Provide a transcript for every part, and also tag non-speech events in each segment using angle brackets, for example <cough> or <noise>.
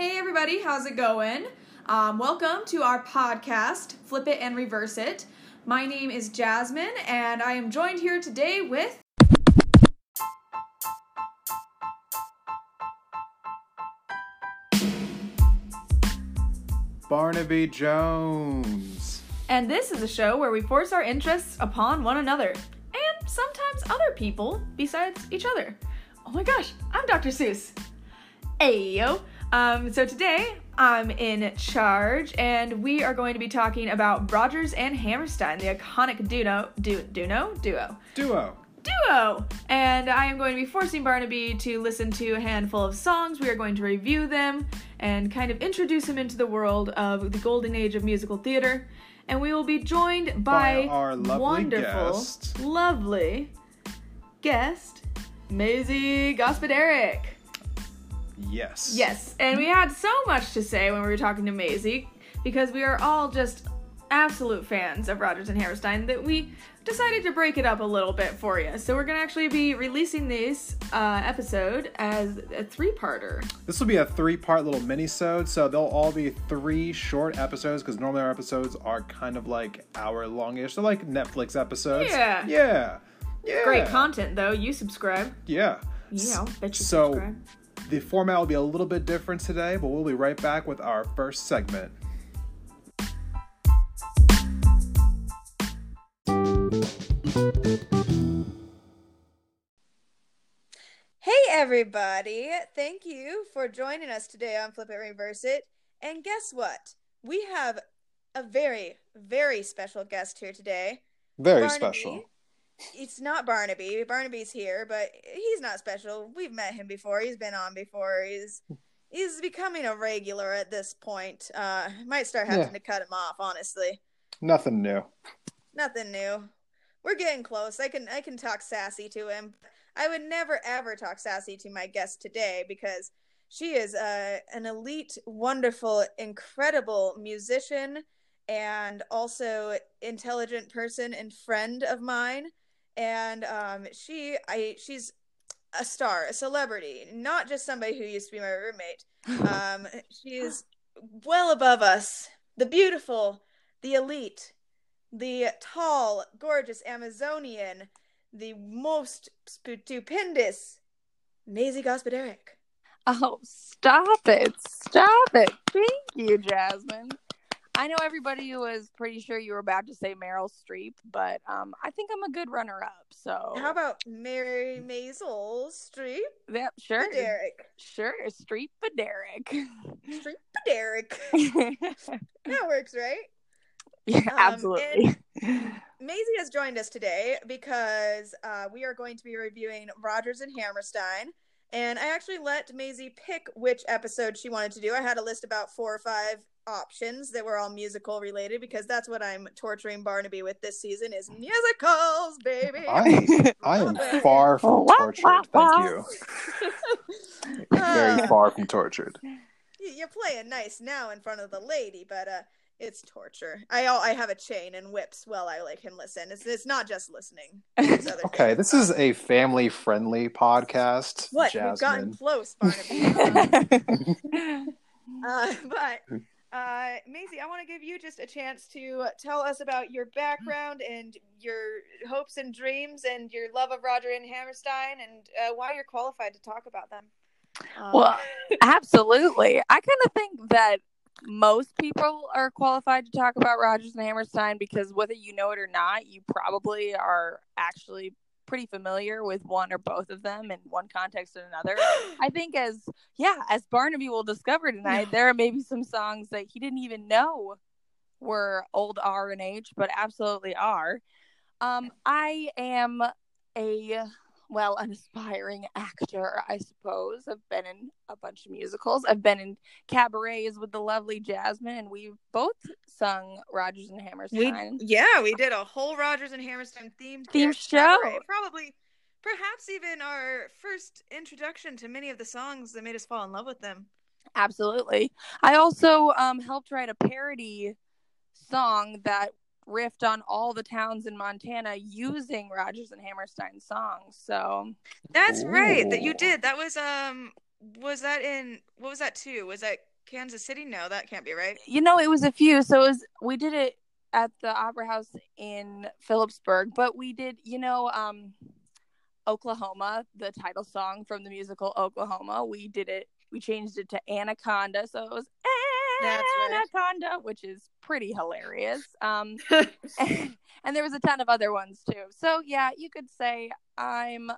Hey, everybody, how's it going? Um, welcome to our podcast, Flip It and Reverse It. My name is Jasmine, and I am joined here today with. Barnaby Jones. And this is a show where we force our interests upon one another, and sometimes other people besides each other. Oh my gosh, I'm Dr. Seuss. Ayo. Um, so today I'm in charge, and we are going to be talking about Rodgers and Hammerstein, the iconic duo, du- duo, duo, Duo. duo. And I am going to be forcing Barnaby to listen to a handful of songs. We are going to review them and kind of introduce him into the world of the golden age of musical theater. And we will be joined by, By our lovely wonderful, guest. lovely guest, Maisie Gospoderic. Yes. Yes, and we had so much to say when we were talking to Maisie because we are all just absolute fans of Rodgers and Hammerstein that we decided to break it up a little bit for you. So we're gonna actually be releasing this uh, episode as a three-parter. This will be a three-part little mini-sode, so they'll all be three short episodes because normally our episodes are kind of like hour-longish. They're like Netflix episodes. Yeah. Yeah. Yeah. Great content though. You subscribe. Yeah. Yeah, I'll bet you So- subscribe. The format will be a little bit different today, but we'll be right back with our first segment. Hey everybody! Thank you for joining us today on Flip It Reverse It. And guess what? We have a very, very special guest here today. Very Barnaby. special. It's not Barnaby. Barnaby's here, but he's not special. We've met him before. He's been on before. He's he's becoming a regular at this point. Uh might start having Yeah. to cut him off, honestly. Nothing new. Nothing new. We're getting close. I can I can talk sassy to him. I would never ever talk sassy to my guest today because she is uh, an elite, wonderful, incredible musician and also intelligent person and friend of mine. And um, she I she's a star, a celebrity, not just somebody who used to be my roommate. <laughs> Um, she is well above us. The beautiful, the elite, the tall, gorgeous Amazonian, the most stupendous Maisie Gospoderic. Oh, stop it. Stop it. Thank you, Jasmine. I know everybody was pretty sure you were about to say Meryl Streep, but um, I think I'm a good runner up. So, How about Mary Maisel Streep Yep, sure. Derek? Sure, Streep but Derek. Streep Derek. <laughs> That works, right? yeah, Um, absolutely. Maisie has joined us today because uh, we are going to be reviewing Rodgers and Hammerstein. And I actually let Maisie pick which episode she wanted to do. I had a list about four or five options that were all musical related because that's what I'm torturing Barnaby with this season is musicals, baby. I I am far from tortured. Thank you. <laughs> Very Uh, far from tortured. y- You're playing nice now in front of the lady, but uh, it's torture. I al- I have a chain and whips while I like can listen. It's it's not just listening. Okay, things. this is a family-friendly podcast. what we've gotten close, Barnaby. <laughs> <laughs> Uh, but uh, Maisie, I want to give you just a chance to tell us about your background and your hopes and dreams and your love of Roger and Hammerstein and uh, why you're qualified to talk about them. Um, Well, Absolutely. I kind of think that most people are qualified to talk about Rodgers and Hammerstein because whether you know it or not, you probably are actually pretty familiar with one or both of them in one context or another. <gasps> I think as yeah, as Barnaby will discover tonight, there are maybe some songs that he didn't even know were old R and H, but absolutely are. Um, I am a well, an aspiring actor, I suppose. I've been in a bunch of musicals. I've been in cabarets with the lovely Jasmine, and we've both sung Rodgers and we, Hammerstein. yeah, we did a whole Rodgers and Hammerstein themed Theme cabaret. show. Probably, perhaps even our first introduction to many of the songs that made us fall in love with them. Absolutely. I also um, helped write a parody song that riffed on all the towns in Montana using Rodgers and Hammerstein songs. So That's right. That you did. That was um was that in what was that too? Was that Kansas City? No, that can't be right. You know, it was a few. So it was we did it at the Opera House in Philipsburg, but we did, you know, um Oklahoma, the title song from the musical Oklahoma. We did it. We changed it to Anaconda, so it was That's right. Anaconda, which is pretty hilarious. Um, and, <laughs> <laughs> and there was a ton of other ones too. So yeah, you could say I'm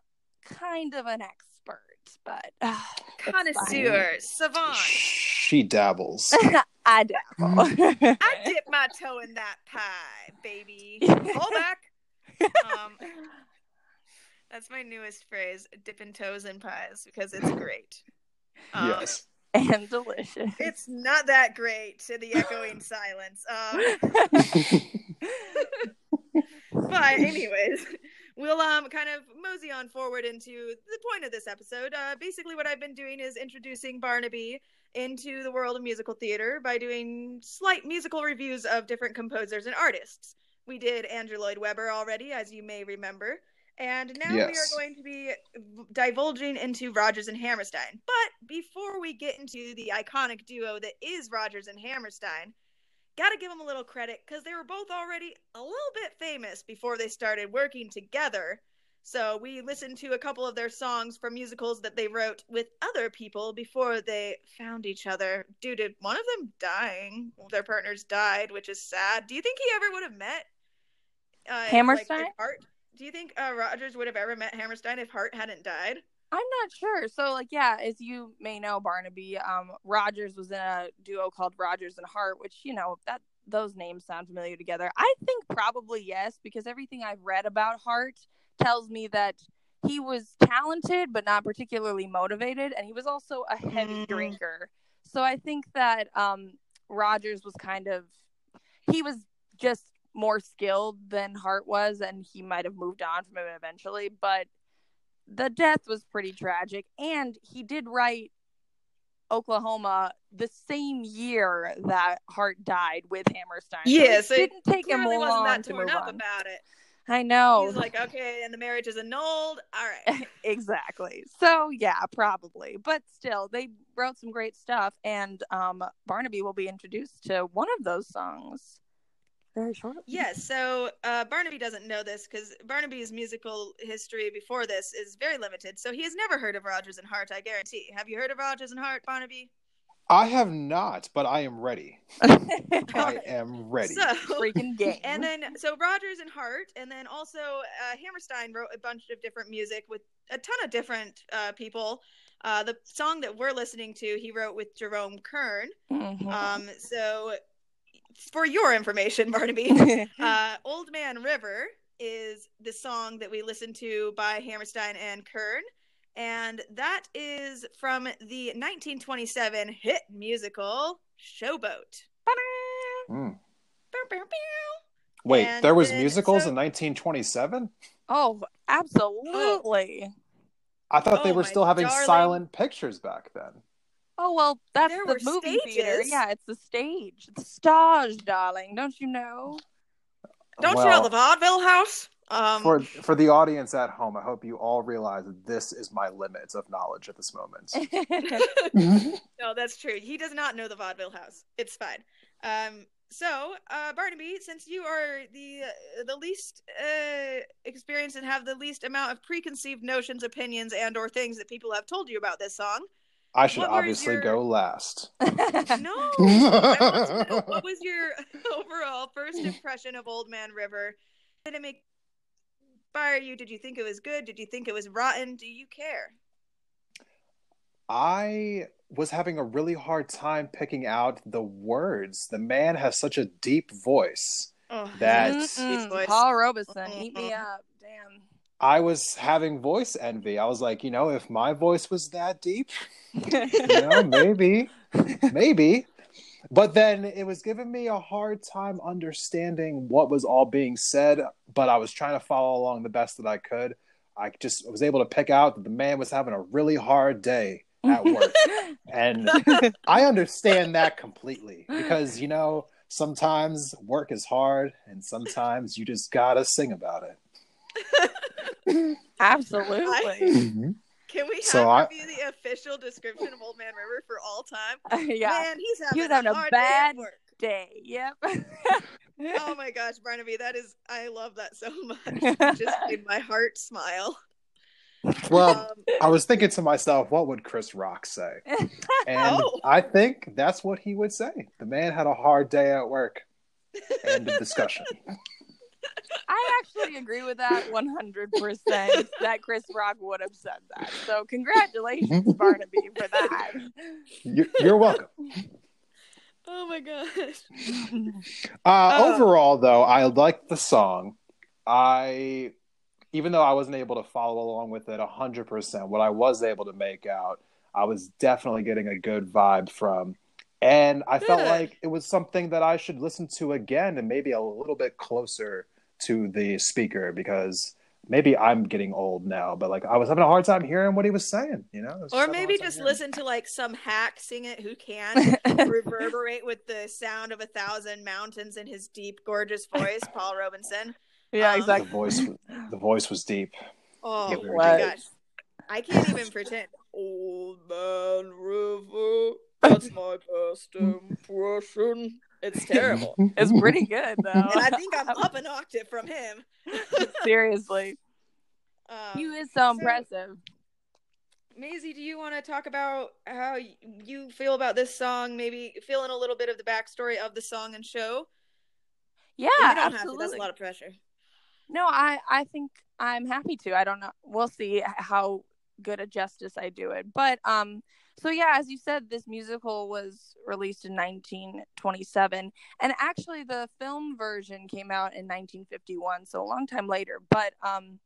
kind of an expert, but uh, <sighs> it's fine. Connoisseur, savant. She dabbles. <laughs> I dabble. I dip my toe in that pie, baby. Hold back. Um, that's my newest phrase: dipping toes in pies because it's great. Um, yes. And delicious. It's not that great to the echoing silence. Um, <laughs> but anyways, we'll um kind of mosey on forward into the point of this episode. Uh, basically, what I've been doing is introducing Barnaby into the world of musical theater by doing slight musical reviews of different composers and artists. We did Andrew Lloyd Webber already, as you may remember. And now we are going to be divulging into Rodgers and Hammerstein. But before we get into the iconic duo that is Rodgers and Hammerstein, gotta give them a little credit because they were both already a little bit famous before they started working together. So we listened to a couple of their songs from musicals that they wrote with other people before they found each other due to one of them dying. Their partners died, which is sad. Do you think he ever would have met uh, Hammerstein? Like, Hart? Do you think uh, Rodgers would have ever met Hammerstein if Hart hadn't died? I'm not sure. So, like, yeah, as you may know, Barnaby, um, Rodgers was in a duo called Rodgers and Hart, which you know that those names sound familiar together. I think probably yes, because everything I've read about Hart tells me that he was talented but not particularly motivated, and he was also a heavy Mm. drinker. So I think that um, Rodgers was kind of he was just more skilled than Hart was, and he might have moved on from him eventually, but the death was pretty tragic and he did write oklahoma the same year that hart died with hammerstein Yes, Yeah, it so he didn't take him long wasn't that to torn up on. about it. i know He's like, okay, and the marriage is annulled. All right. <laughs> exactly so yeah probably but still they wrote some great stuff and um barnaby will be introduced to one of those songs very shortly Yes, so uh, Barnaby doesn't know this because Barnaby's musical history before this is very limited. So he has never heard of Rodgers and Hart, I guarantee. Have you heard of Rodgers and Hart, Barnaby? I have not, but I am ready. <laughs> I am ready. So, freaking game <laughs> and then, so Rodgers and Hart, and then also uh, Hammerstein wrote a bunch of different music with a ton of different uh, people. Uh, the song that we're listening to, he wrote with Jerome Kern. Mhm. Um, so, for your information, Barnaby, <laughs> uh, Old Man River is the song that we listened to by Hammerstein and Kern. And that is from the 1927 hit musical Showboat. Mm. Wait, And there was then- musicals so- in 1927? oh absolutely I thought they Oh, were still having darling. silent pictures back then. Oh well, that's There the were movie theater. Yeah, it's the stage. It's stage, darling. Don't you know? Don't Well, you know the vaudeville house? Um, for for the audience at home, I hope you all realize that this is my limits of knowledge at this moment. <laughs> <laughs> no, that's true. He does not know the vaudeville house. It's fine. Um, so, uh, Barnaby, since you are the uh, the least uh, experienced and have the least amount of preconceived notions, opinions, and or things that people have told you about this song, I should What obviously your- go last. <laughs> no, I want to know what was your <laughs> overall first impression of Old Man River? Did it make inspire you? Did you think it was good? Did you think it was rotten? Do you care? I was having a really hard time picking out the words. The man has such a deep voice. Oh, That's- voice. Paul Robeson, eat me mm-hmm. up. Damn. I was having voice envy. I was like, you know, if my voice was that deep, you know, <laughs> maybe, maybe. But then it was giving me a hard time understanding what was all being said, but I was trying to follow along the best that I could. I just was able to pick out that the man was having a really hard day at work. <laughs> and I understand that completely because, you know, sometimes work is hard and sometimes you just gotta sing about it. <laughs> <laughs> Absolutely. Can we have So I- be the official description of Old Man River for all time? <laughs> yeah. Man, he's having, was having a hard bad- day work. Day. Yep. <laughs> Oh my gosh, Barnaby, that is I love that so much. It just made my heart smile. Well, Um, I was thinking to myself, what would Chris Rock say? And Oh. I think that's what he would say. The man had a hard day at work. End of discussion. I actually agree with that 100% that Chris Rock would have said that. So, congratulations, <laughs> Barnaby, for that. You're, you're welcome. oh my gosh. Uh, Oh. Overall, though, I liked the song. I, even though I wasn't able to follow along with it hundred percent, what I was able to make out, I was definitely getting a good vibe from, and I felt like it was something that I should listen to again and maybe a little bit closer to the speaker because maybe I'm getting old now, but like I was having a hard time hearing what he was saying. You know, Or maybe just hearing. listen to like some hack sing it who can <laughs> reverberate with the sound of a thousand mountains in his deep, gorgeous voice, Paul Robinson. yeah, Um, The exactly. voice, the voice was deep. Oh It my gosh. I can't even pretend. Old Man River, that's my best impression. It's <laughs> terrible. It's pretty good, though. And I think I'm <laughs> up an octave from him. <laughs> Seriously. Um, He is so impressive. Maisie, do you want to talk about how you feel about this song? Maybe fill in a little bit of the backstory of the song and show. Yeah, you don't have to. absolutely. That's a lot of pressure. No, I I think I'm happy to. I don't know. We'll see how good a justice I do it. But um so yeah, as you said this musical was released in 1927 and actually the film version came out in 1951, so a long time later. But um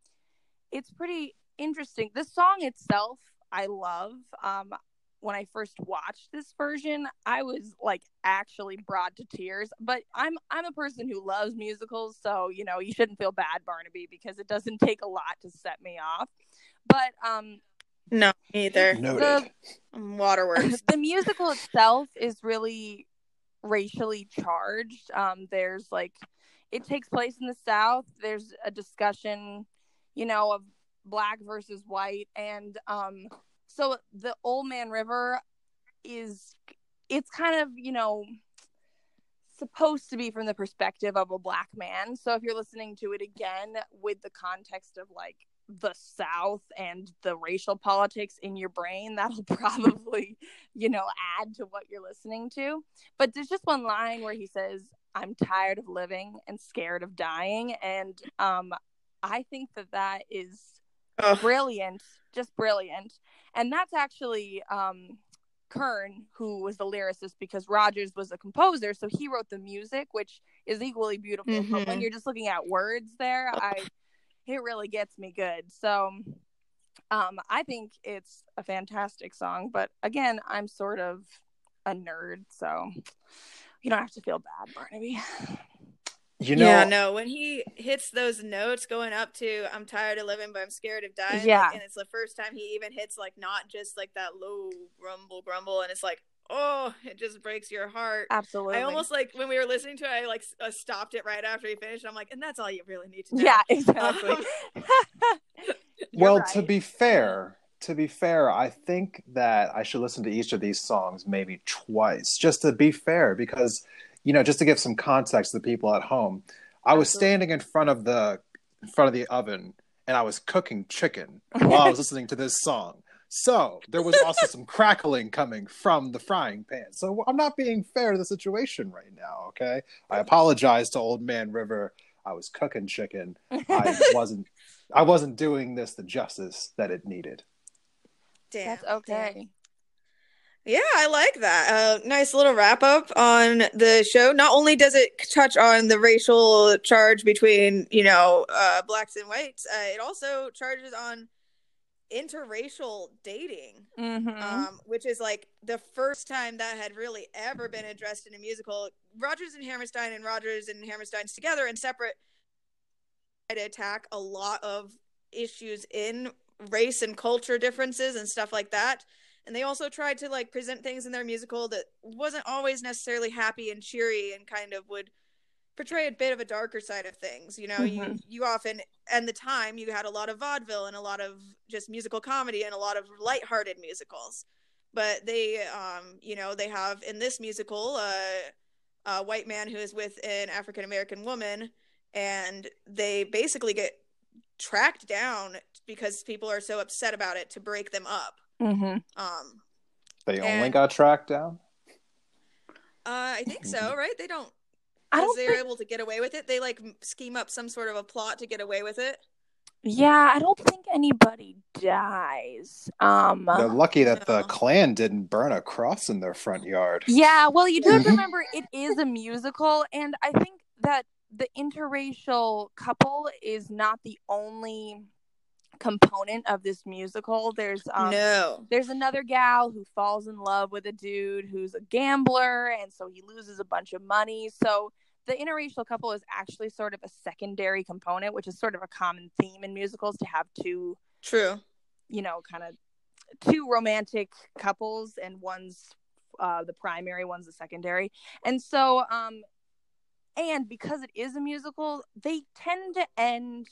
it's pretty interesting. The song itself I love. Um when I first watched this version, I was like actually brought to tears. But I'm I'm a person who loves musicals, so you know you shouldn't feel bad, Barnaby, because it doesn't take a lot to set me off. But um, No, either. Noted. I'm Waterworks. <laughs> the musical itself is really racially charged. Um, there's like it takes place in the South. There's a discussion, you know, of black versus white, and um, so the Old Man River is it's kind of you know supposed to be from the perspective of a black man. So if you're listening to it again with the context of like the South and the racial politics in your brain, that'll <laughs> probably, you know, add to what you're listening to. But there's just one line where he says, I'm tired of living and scared of dying. And um, I think that that is Ugh. brilliant, just brilliant. And that's actually um, Kern, who was the lyricist, because Rodgers was a composer, so he wrote the music, which is equally beautiful. But when Mhm. you're just looking at words there, I it really gets me good. So um I think it's a fantastic song, but again, I'm sort of a nerd, so you don't have to feel bad, Barnaby. You know, yeah, no. When he hits those notes going up to "I'm tired of living, but I'm scared of dying," like, Yeah. and it's the first time he even hits like not just like that low grumble grumble, and it's like, oh, it just breaks your heart. Absolutely. I almost like when we were listening to it, I like uh, stopped it right after he finished. I'm like, and that's all you really need to know. Yeah, exactly. <laughs> <laughs> Um, well, right. to be fair, to be fair, I think that I should listen to each of these songs maybe twice, just to be fair, because you know, just to give some context to the people at home. I was Absolutely. standing in front of the in front of the oven and I was cooking chicken <laughs> while I was listening to this song. So there was also some crackling coming from the frying pan. So I'm not being fair to the situation right now, okay? I apologize to Old Man River. I was cooking chicken. I <laughs> wasn't I wasn't doing this the justice that it needed. damn, That's damn. okay. Yeah, I like that. Uh, nice little wrap up on the show. Not only does it touch on the racial charge between, you know, uh, blacks and whites, uh, it also charges on interracial dating, hmm um, which is like the first time that had really ever been addressed in a musical. Rodgers and Hammerstein and Rodgers and Hammerstein's together and separate try to attack a lot of issues in race and culture differences and stuff like that and they also tried to like present things in their musical that wasn't always necessarily happy and cheery and kind of would portray a bit of a darker side of things. You know, you Mhm. you often and the time you had a lot of vaudeville and a lot of just musical comedy and a lot of lighthearted musicals. But they um, you know, they have in this musical uh, a white man who is with an African American woman and they basically get tracked down because people are so upset about it to break them up. hmm Um They only And- got tracked down. uh, I think so, <laughs> right? They don't I don't they're think, able to get away with it. They like scheme up some sort of a plot to get away with it. yeah, I don't think anybody dies. Um, They're lucky that the Klan didn't burn a cross in their front yard. Yeah, well, you do have to <laughs> remember it is a musical, and I think that the interracial couple is not the only component of this musical. There's um, no. there's another gal who falls in love with a dude who's a gambler, and so he loses a bunch of money. So the interracial couple is actually sort of a secondary component, which is sort of a common theme in musicals to have two True. you know, kind of two romantic couples and one's uh the primary, one's the secondary. And so um and because it is a musical, they tend to end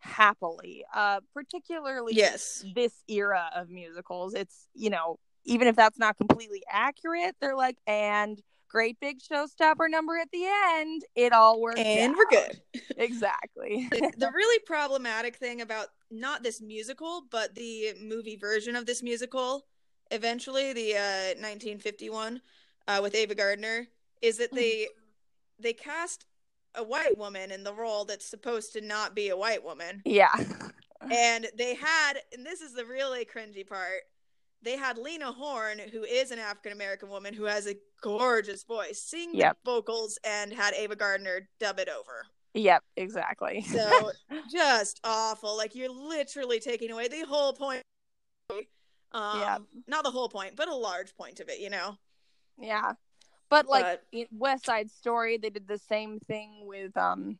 happily. Uh particularly Yes. this era of musicals. It's, you know, even if that's not completely accurate, they're like and great big showstopper number at the end. It all works And out. we're good. <laughs> Exactly. the, the <laughs> really problematic thing about not this musical, but the movie version of this musical, eventually the uh, 1951 uh, with Ava Gardner, is that they they cast a white woman in the role that's supposed to not be a white woman, yeah. and they had, and this is the really cringy part. They had Lena Horne, who is an African American woman who has a gorgeous voice, sing Yep. the vocals and had Ava Gardner dub it over. Yep, exactly. So <laughs> just awful. Like you're literally taking away the whole point. Um, Yeah. Not the whole point, but a large point of it. You know. Yeah. But like But- in West Side Story, they did the same thing with um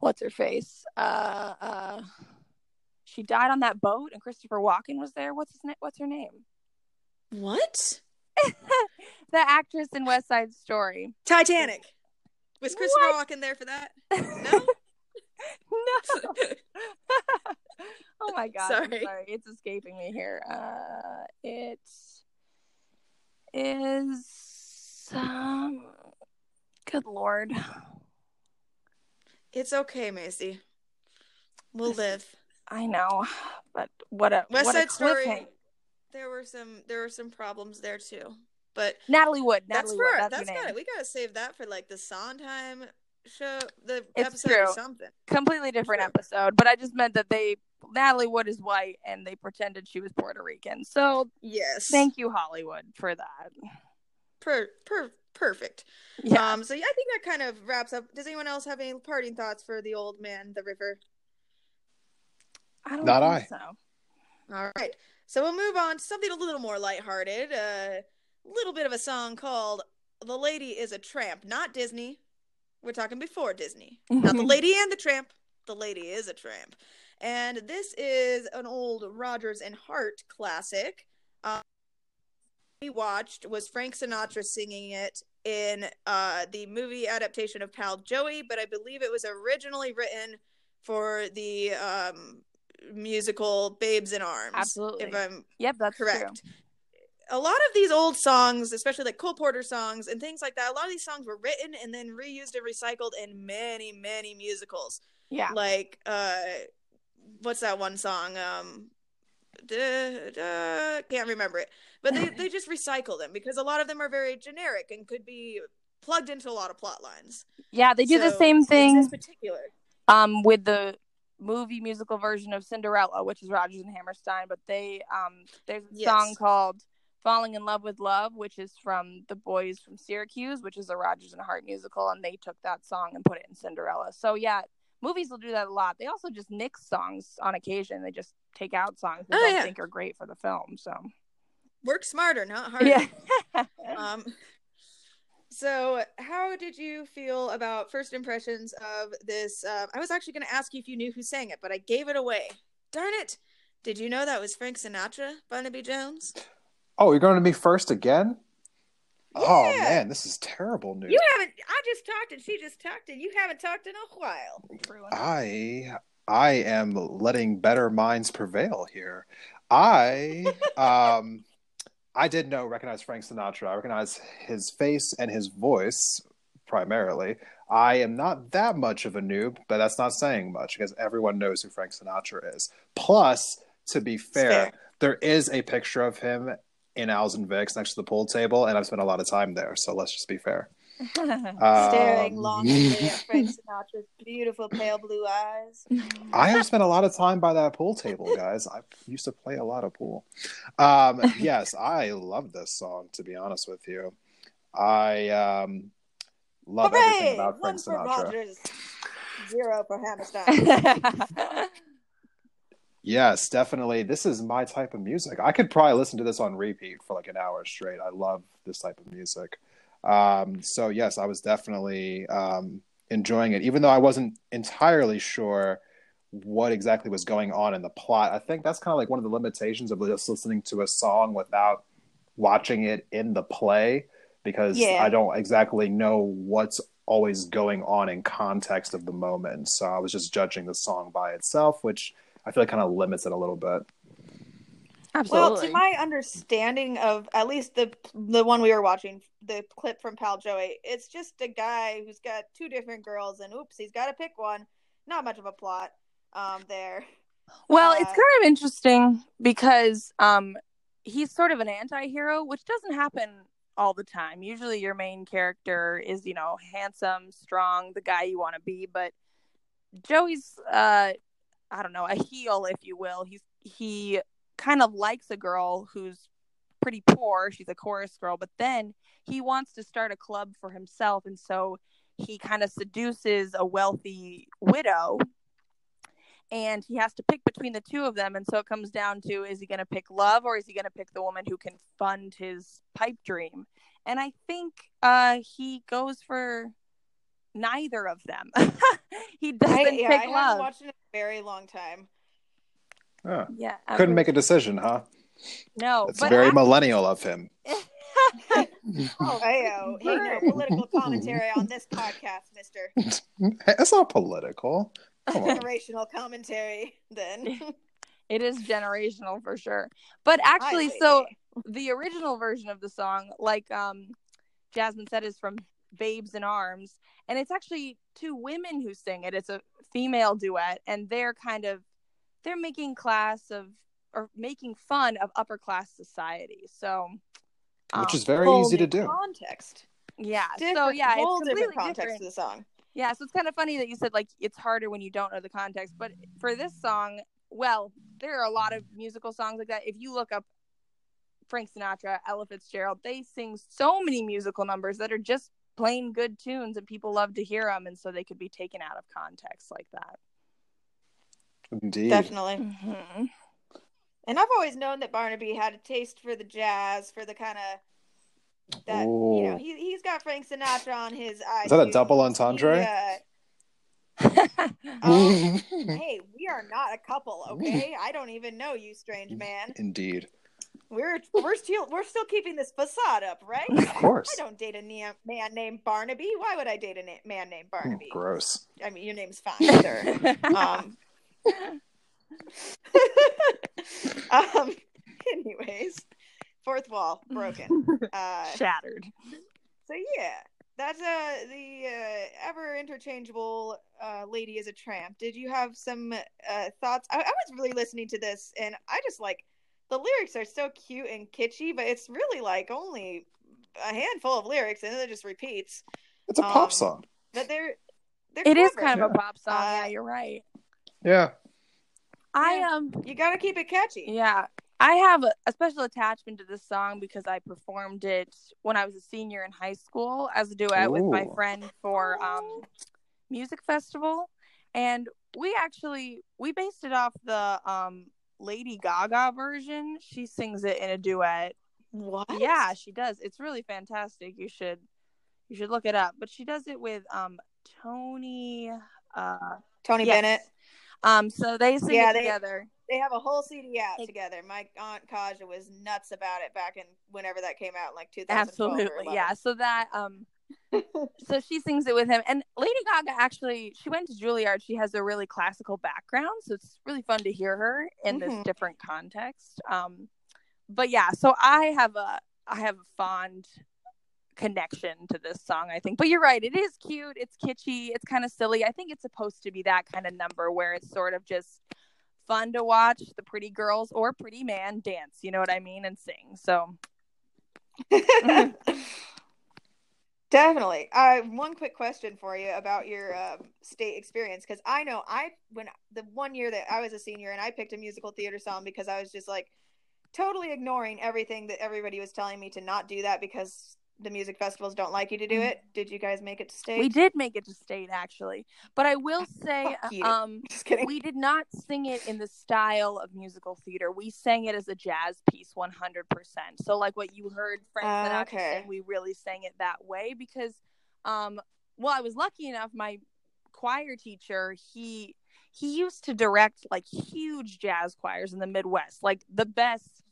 what's her face? Uh uh she died on that boat and Christopher Walken was there. What's his name? What's her name? What? <laughs> The actress in West Side Story. Titanic. Was Christopher Walken there for that? <laughs> No. no. <laughs> oh my god. Sorry. sorry. It's escaping me here. Uh it is um good lord. it's okay, Maisie. We'll live. I know, but what a West what a Story. There were some. There were some problems there too. But Natalie Wood. that's Natalie for Wood. That's, that's her got it. We gotta save that for like the Sondheim show, the It's episode true. or something. Completely different True. episode, but I just meant that they Natalie Wood is white and they pretended she was Puerto Rican. So Yes. thank you Hollywood for that. Per per perfect. Yeah. Um. So yeah, I think that kind of wraps up. Does anyone else have any parting thoughts for the old man, the river? I don't Not think I. so. All right. So we'll move on to something a little more lighthearted. A little bit of a song called "The Lady Is a Tramp," not Disney. We're talking before Disney. Not the <laughs> Lady and the Tramp. The Lady is a Tramp. And this is an old Rodgers and Hart classic. Um, we watched was Frank Sinatra singing it in uh, the movie adaptation of Pal Joey, but I believe it was originally written for the um, musical Babes in Arms. Absolutely. If I'm Yep, that's correct. A lot of these old songs, especially like Cole Porter songs and things like that, a lot of these songs were written and then reused and recycled in many, many musicals. Yeah. Like, uh, what's that one song? Um, duh, duh, can't remember it, but they they just recycle them because a lot of them are very generic and could be plugged into a lot of plot lines. Yeah, they do the same thing This particular. um with the movie musical version of Cinderella, which is Rodgers and Hammerstein, but they um there's a Yes. song called Falling in Love with Love, which is from The Boys from Syracuse, which is a Rodgers and Hart musical, and they took that song and put it in Cinderella. So yeah, movies will do that a lot. They also just nix songs on occasion. They just take out songs that they Oh, don't yeah. think are great for the film. So Work smarter, not harder. yeah. <laughs> Um, so, how did you feel about first impressions of this? Uh, I was actually going to ask you if you knew who sang it, but I gave it away. Darn it! Did you know that was Frank Sinatra, Barnaby Jones? Oh, you're going to be first again? Oh man, this is terrible news. You haven't. I just talked and she just talked and you haven't talked in a while. I I am letting better minds prevail here. I <laughs> um I did know recognize Frank Sinatra. I recognize his face and his voice primarily. I am not that much of a noob, but that's not saying much because everyone knows who Frank Sinatra is. Plus, to be fair, fair. there is a picture of him in Al's and Vic's next to the pool table, and I've spent a lot of time there. So let's just be fair. <laughs> Staring Um, longingly at Frank Sinatra's beautiful pale blue eyes. I have spent a lot of time by that pool table, guys. I used to play a lot of pool. Um, yes, I love this song. To be honest with you, I um, love everything Hooray! about One Frank for Sinatra. Rodgers, zero for Hammerstein. <laughs> Yes, definitely. This is my type of music. I could probably listen to this on repeat for like an hour straight. I love this type of music. Um, so yes, I was definitely um, enjoying it, even though I wasn't entirely sure what exactly was going on in the plot. I think that's kind of like one of the limitations of just listening to a song without watching it in the play, because Yeah. I don't exactly know what's always going on in context of the moment. So I was just judging the song by itself, which I feel like kind of limits it a little bit. Absolutely. Well, to my understanding of at least the the one we were watching, the clip from Pal Joey, it's just a guy who's got two different girls, and oops, he's got to pick one. Not much of a plot um, there. Well, Uh, it's kind of interesting because um he's sort of an anti-hero, which doesn't happen all the time. Usually your main character is, you know, handsome, strong, the guy you want to be, but Joey's uh I don't know, a heel if you will. He's he kind of likes a girl who's pretty poor. She's a chorus girl, but then he wants to start a club for himself and so he kind of seduces a wealthy widow and he has to pick between the two of them and so it comes down to is he going to pick love or is he going to pick the woman who can fund his pipe dream and i think uh he goes for neither of them <laughs> he doesn't I, yeah, I pick haven't love watched it in a very long time. Yeah. yeah Couldn't make a decision, huh? no It's but very ac- millennial of him. <laughs> oh, Hey, oh, hey, no political commentary on this <laughs> podcast, Mister. It's not political. Come on. Generational commentary. Then it <laughs> is generational for sure but actually so the original version of the song, like um, Jasmine said, is from Babes in Arms, and it's actually two women who sing it. It's a female duet, and they're kind of they're making class of or making fun of upper class society. So, Which um, is very easy to do. Context. yeah. Different, so yeah, it's completely different context different. to the song. Yeah, so it's kind of funny that you said like it's harder when you don't know the context, but for this song, well, there are a lot of musical songs like that. If you look up Frank Sinatra, Ella Fitzgerald, they sing so many musical numbers that are just plain good tunes and people love to hear them and so they could be taken out of context like that. Indeed. Definitely. Mm-hmm. And I've always known that Barnaby had a taste for the jazz, for the kind of that you know he he's got Frank Sinatra on his eyes. Is that a double entendre? He, <laughs> uh, um, <laughs> hey, we are not a couple, okay? I don't even know you, strange man. Indeed. We're we're still we're still keeping this facade up, right? Of course. I don't date a ne- man named Barnaby. Why would I date a na- man named Barnaby? Gross. I mean, your name's fine, sir. <laughs> Um, <laughs> um. Anyways, fourth wall broken. <laughs> Uh, Shattered. so yeah, that's uh the uh, ever interchangeable uh, lady is a tramp. Did you have some uh, thoughts? I-, I was really listening to this, and I just like the lyrics are so cute and kitschy, but it's really like only a handful of lyrics, and then it just repeats. It's a pop Um, song. But they're they're It is clever. kind of a pop song. Uh, yeah, you're right. Yeah. I Yeah. um You gotta keep it catchy. Yeah. I have a, a special attachment to this song because I performed it when I was a senior in high school as a duet with my friend for um music festival and we actually we based it off the um Lady Gaga version. She sings it in a duet. What? Yeah, she does. It's really fantastic. You should you should look it up. But she does it with um Tony uh Tony yes. Bennett. Um so they sing Yeah, it they- together. They have a whole CD out together. My aunt Kaja was nuts about it back in whenever that came out, in like 2012. Absolutely, yeah. So that um, <laughs> so she sings it with him, and Lady Gaga actually she went to Juilliard. She has a really classical background, so it's really fun to hear her in this Mhm. different context. Um, but yeah, so I have a I have a fond connection to this song i think. But you're right it is cute it's kitschy it's kind of silly. I think it's supposed to be that kind of number where it's sort of just fun to watch the pretty girls or pretty man dance you know what i mean and sing so. <laughs> Definitely. Uh, one quick question for you about your um, state experience because I know I when the one year that I was a senior and I picked a musical theater song because I was just like totally ignoring everything that everybody was telling me to not do that because the music festivals don't like you to do it. Did you guys make it to state? we did make it to state actually but i will <laughs> say um <laughs> Just kidding. we did not sing it in the style of musical theater. We sang it as a jazz piece 100%. So like what you heard Frank Sinatra okay. sing, we really sang it that way because um well I was lucky enough my choir teacher, he he used to direct like huge jazz choirs in the Midwest, like the best.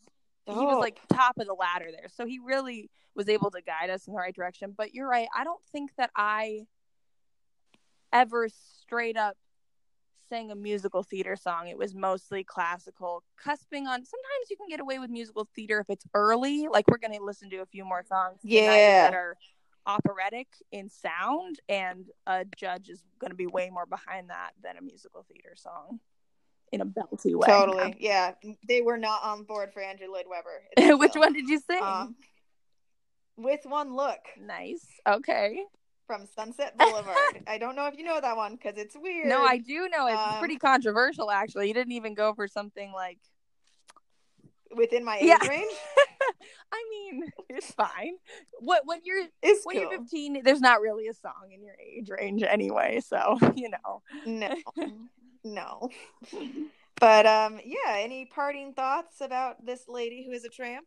He was like top of the ladder there. So he really was able to guide us in the right direction. But you're right. I don't think that I ever straight up sang a musical theater song. It was mostly classical, cusping on. Sometimes you can get away with musical theater if it's early. Like we're going to listen to a few more songs Yeah. that are operatic in sound, and a judge is going to be way more behind that than a musical theater song in a belty way. Totally. <laughs> Yeah. They were not on board for Andrew Lloyd Webber. <laughs> Which one did you sing? Um, with one look nice. Okay. from Sunset Boulevard. <laughs> I don't know if you know that one because it's weird. No, I do know it. it's Um, pretty controversial, actually. You didn't even go for something like within my age Yeah. range. I mean, it's fine. What when you're It's when cool. you're 15, there's not really a song in your age range anyway, so you know. No, no. <laughs> But um, yeah. Any parting thoughts about this lady who is a tramp?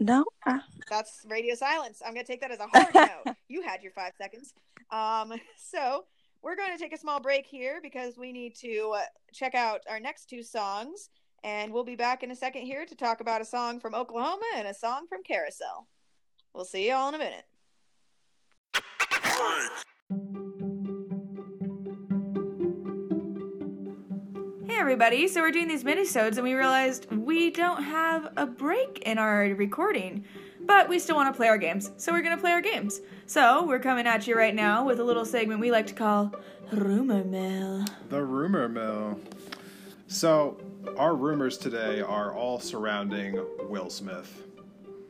No. Uh, That's radio silence. I'm gonna take that as a hard no. <laughs> You had your five seconds. Um, so we're going to take a small break here because we need to uh, check out our next two songs, and we'll be back in a second here to talk about a song from Oklahoma and a song from Carousel. We'll see you all in a minute. Everybody, so we're doing these minisodes and we realized we don't have a break in our recording, but we still want to play our games, so we're gonna play our games. So we're coming at you right now with a little segment we like to call Rumor Mill. The rumor mill. So, our rumors today are all surrounding Will Smith.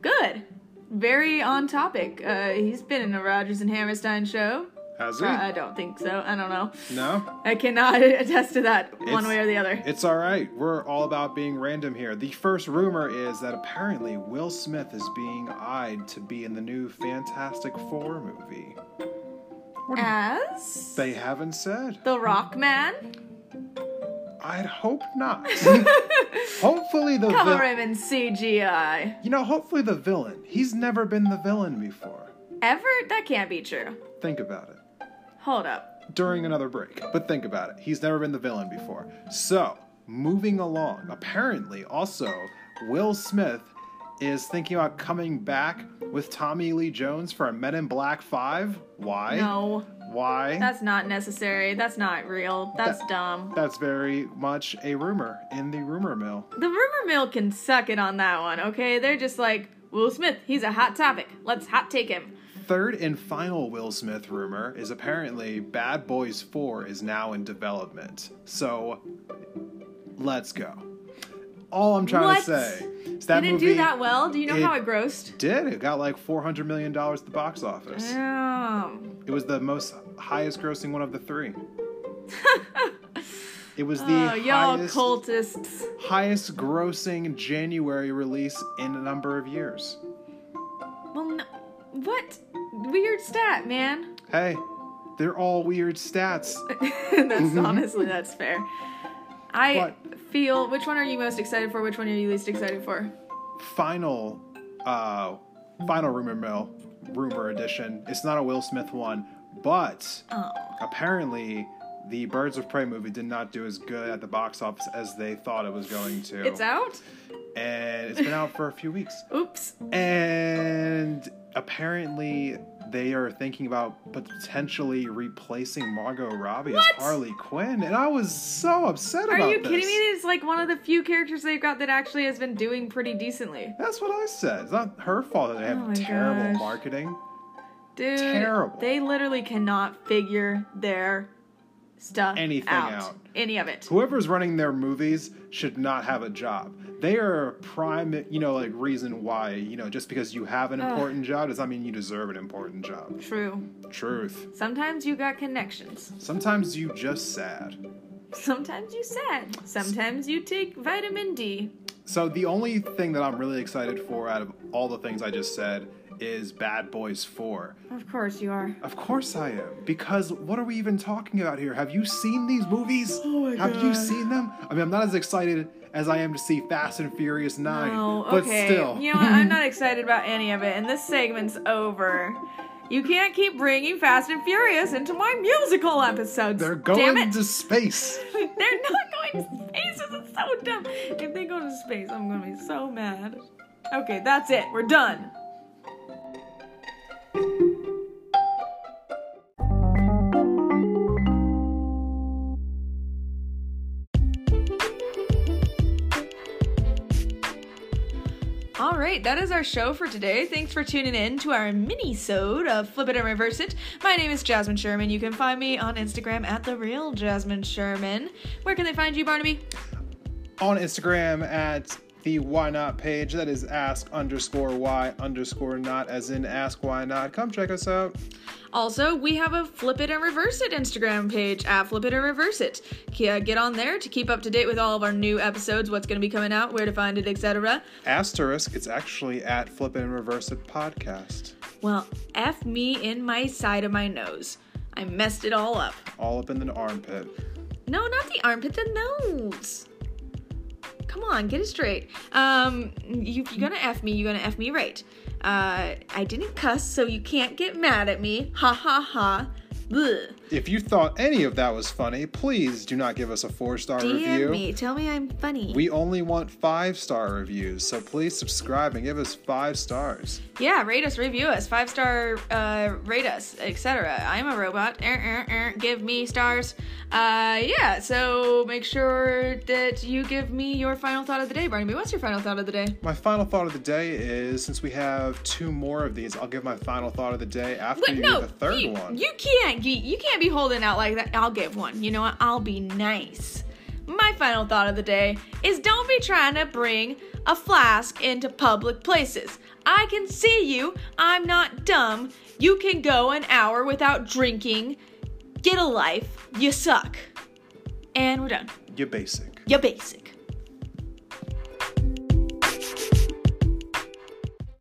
Good. Very on topic. Uh, he's been in a Rodgers and Hammerstein show. Has he? Uh, I don't think so. I don't know. no? I cannot <laughs> attest to that one It's- way or the other. It's all right. We're all about being random here. The first rumor is that apparently Will Smith is being eyed to be in the new Fantastic Four movie. What do you- As they haven't said. the Rock Man. I'd hope not. <laughs> hopefully the Cover vil- him in CGI. you know, hopefully the villain. He's never been the villain before. Ever? That can't be true. Think about it. Hold up. during another break. But think about it. He's never been the villain before. So, moving along. Apparently, also, Will Smith is thinking about coming back with Tommy Lee Jones for a Men in Black 5. Why? No, Why? that's not necessary. That's not real. That's That- dumb. That's very much a rumor in the rumor mill. The rumor mill can suck it on that one, okay? They're just like, Will Smith, he's a hot topic. Let's hot take him. Third and final Will Smith rumor is apparently Bad Boys 4 is now in development. So, let's go. All I'm trying What? to say is that didn't movie do that well? Do you know it- how it grossed? did. It got like $400 million at the box office. Um, It was the most highest grossing one of the three. <laughs> It was the oh, y'all highest, cultists. highest grossing January release in a number of years. Stat, man. Hey, they're all weird stats. <laughs> that's honestly that's fair. I But- feel. Which one are you most excited for? Which one are you least excited for? Final, uh, final rumor mill, rumor edition. It's not a Will Smith one, but Oh, apparently the Birds of Prey movie did not do as good at the box office as they thought it was going to. It's out? And it's been out for a few weeks. <laughs> Oops. And apparently they are thinking about potentially replacing Margot Robbie What? as Harley Quinn. And I was so upset Are about Are you this. kidding me? It's like one of the few characters they've got that actually has been doing pretty decently. That's what I said. It's not her fault that they have Oh terrible gosh. marketing. Dude, Terrible. They literally cannot figure their stuff Anything out. out. Any of it. Whoever's running their movies should not have a job. They are a prime, you know, like reason why, you know, just because you have an important job does not mean you deserve an important job. True. Truth. Sometimes you got connections. Sometimes you just sad. Sometimes you sad. Sometimes you take vitamin D. So the only thing that I'm really excited for out of all the things I just said is Bad Boys 4. Of course you are. Of course I am. Because what are we even talking about here? Have you seen these movies? Oh my Have you seen them? I mean, I'm not as excited as I am to see Fast and Furious 9. No, but still. You know what? I'm not <laughs> excited about any of it, and this segment's over. You can't keep bringing Fast and Furious into my musical episodes. They're Damn going it. to space. <laughs> They're not going to space. This is so dumb. If they go to space, I'm gonna be so mad. Okay, that's it. We're done. Right, that is our show for today. Thanks for tuning in to our mini-sode of Flip It and Reverse It. My name is Jasmine Sherman. You can find me on Instagram at the real Jasmine Sherman. Where can they find you, Barnaby? On Instagram at the why not page. That is ask underscore why underscore not, as in ask why not. Come check us out. Also, we have a Flip It and Reverse It Instagram page at Flip It and Reverse It. Get on there to keep up to date with all of our new episodes, what's going to be coming out, where to find it, etc. Asterisk, it's actually at Flip It and Reverse It podcast. Well, F me in my side of my nose. I messed it all up. All up in the armpit. No, not the armpit, the nose. Come on, get it straight. Um, you, you're gonna F me, you're gonna F me right. Uh, I didn't cuss, so you can't get mad at me. Ha ha ha. If you thought any of that was funny, please do not give us a four star DM review. me, tell me I'm funny. We only want five star reviews, so please subscribe and give us five stars. Yeah, rate us, review us, five star, uh, rate us, etc. I'm a robot. Er, er, er, give me stars. Uh, yeah. So make sure that you give me your final thought of the day, Barnaby. What's your final thought of the day? My final thought of the day is since we have two more of these, I'll give my final thought of the day after Wait, you no, the third you, one. you can't. You, you can't be holding out like that. I'll give one. You know what? I'll be nice. My final thought of the day is don't be trying to bring a flask into public places. I can see you. I'm not dumb. You can go an hour without drinking. Get a life. You suck. And we're done. You're basic. You're basic.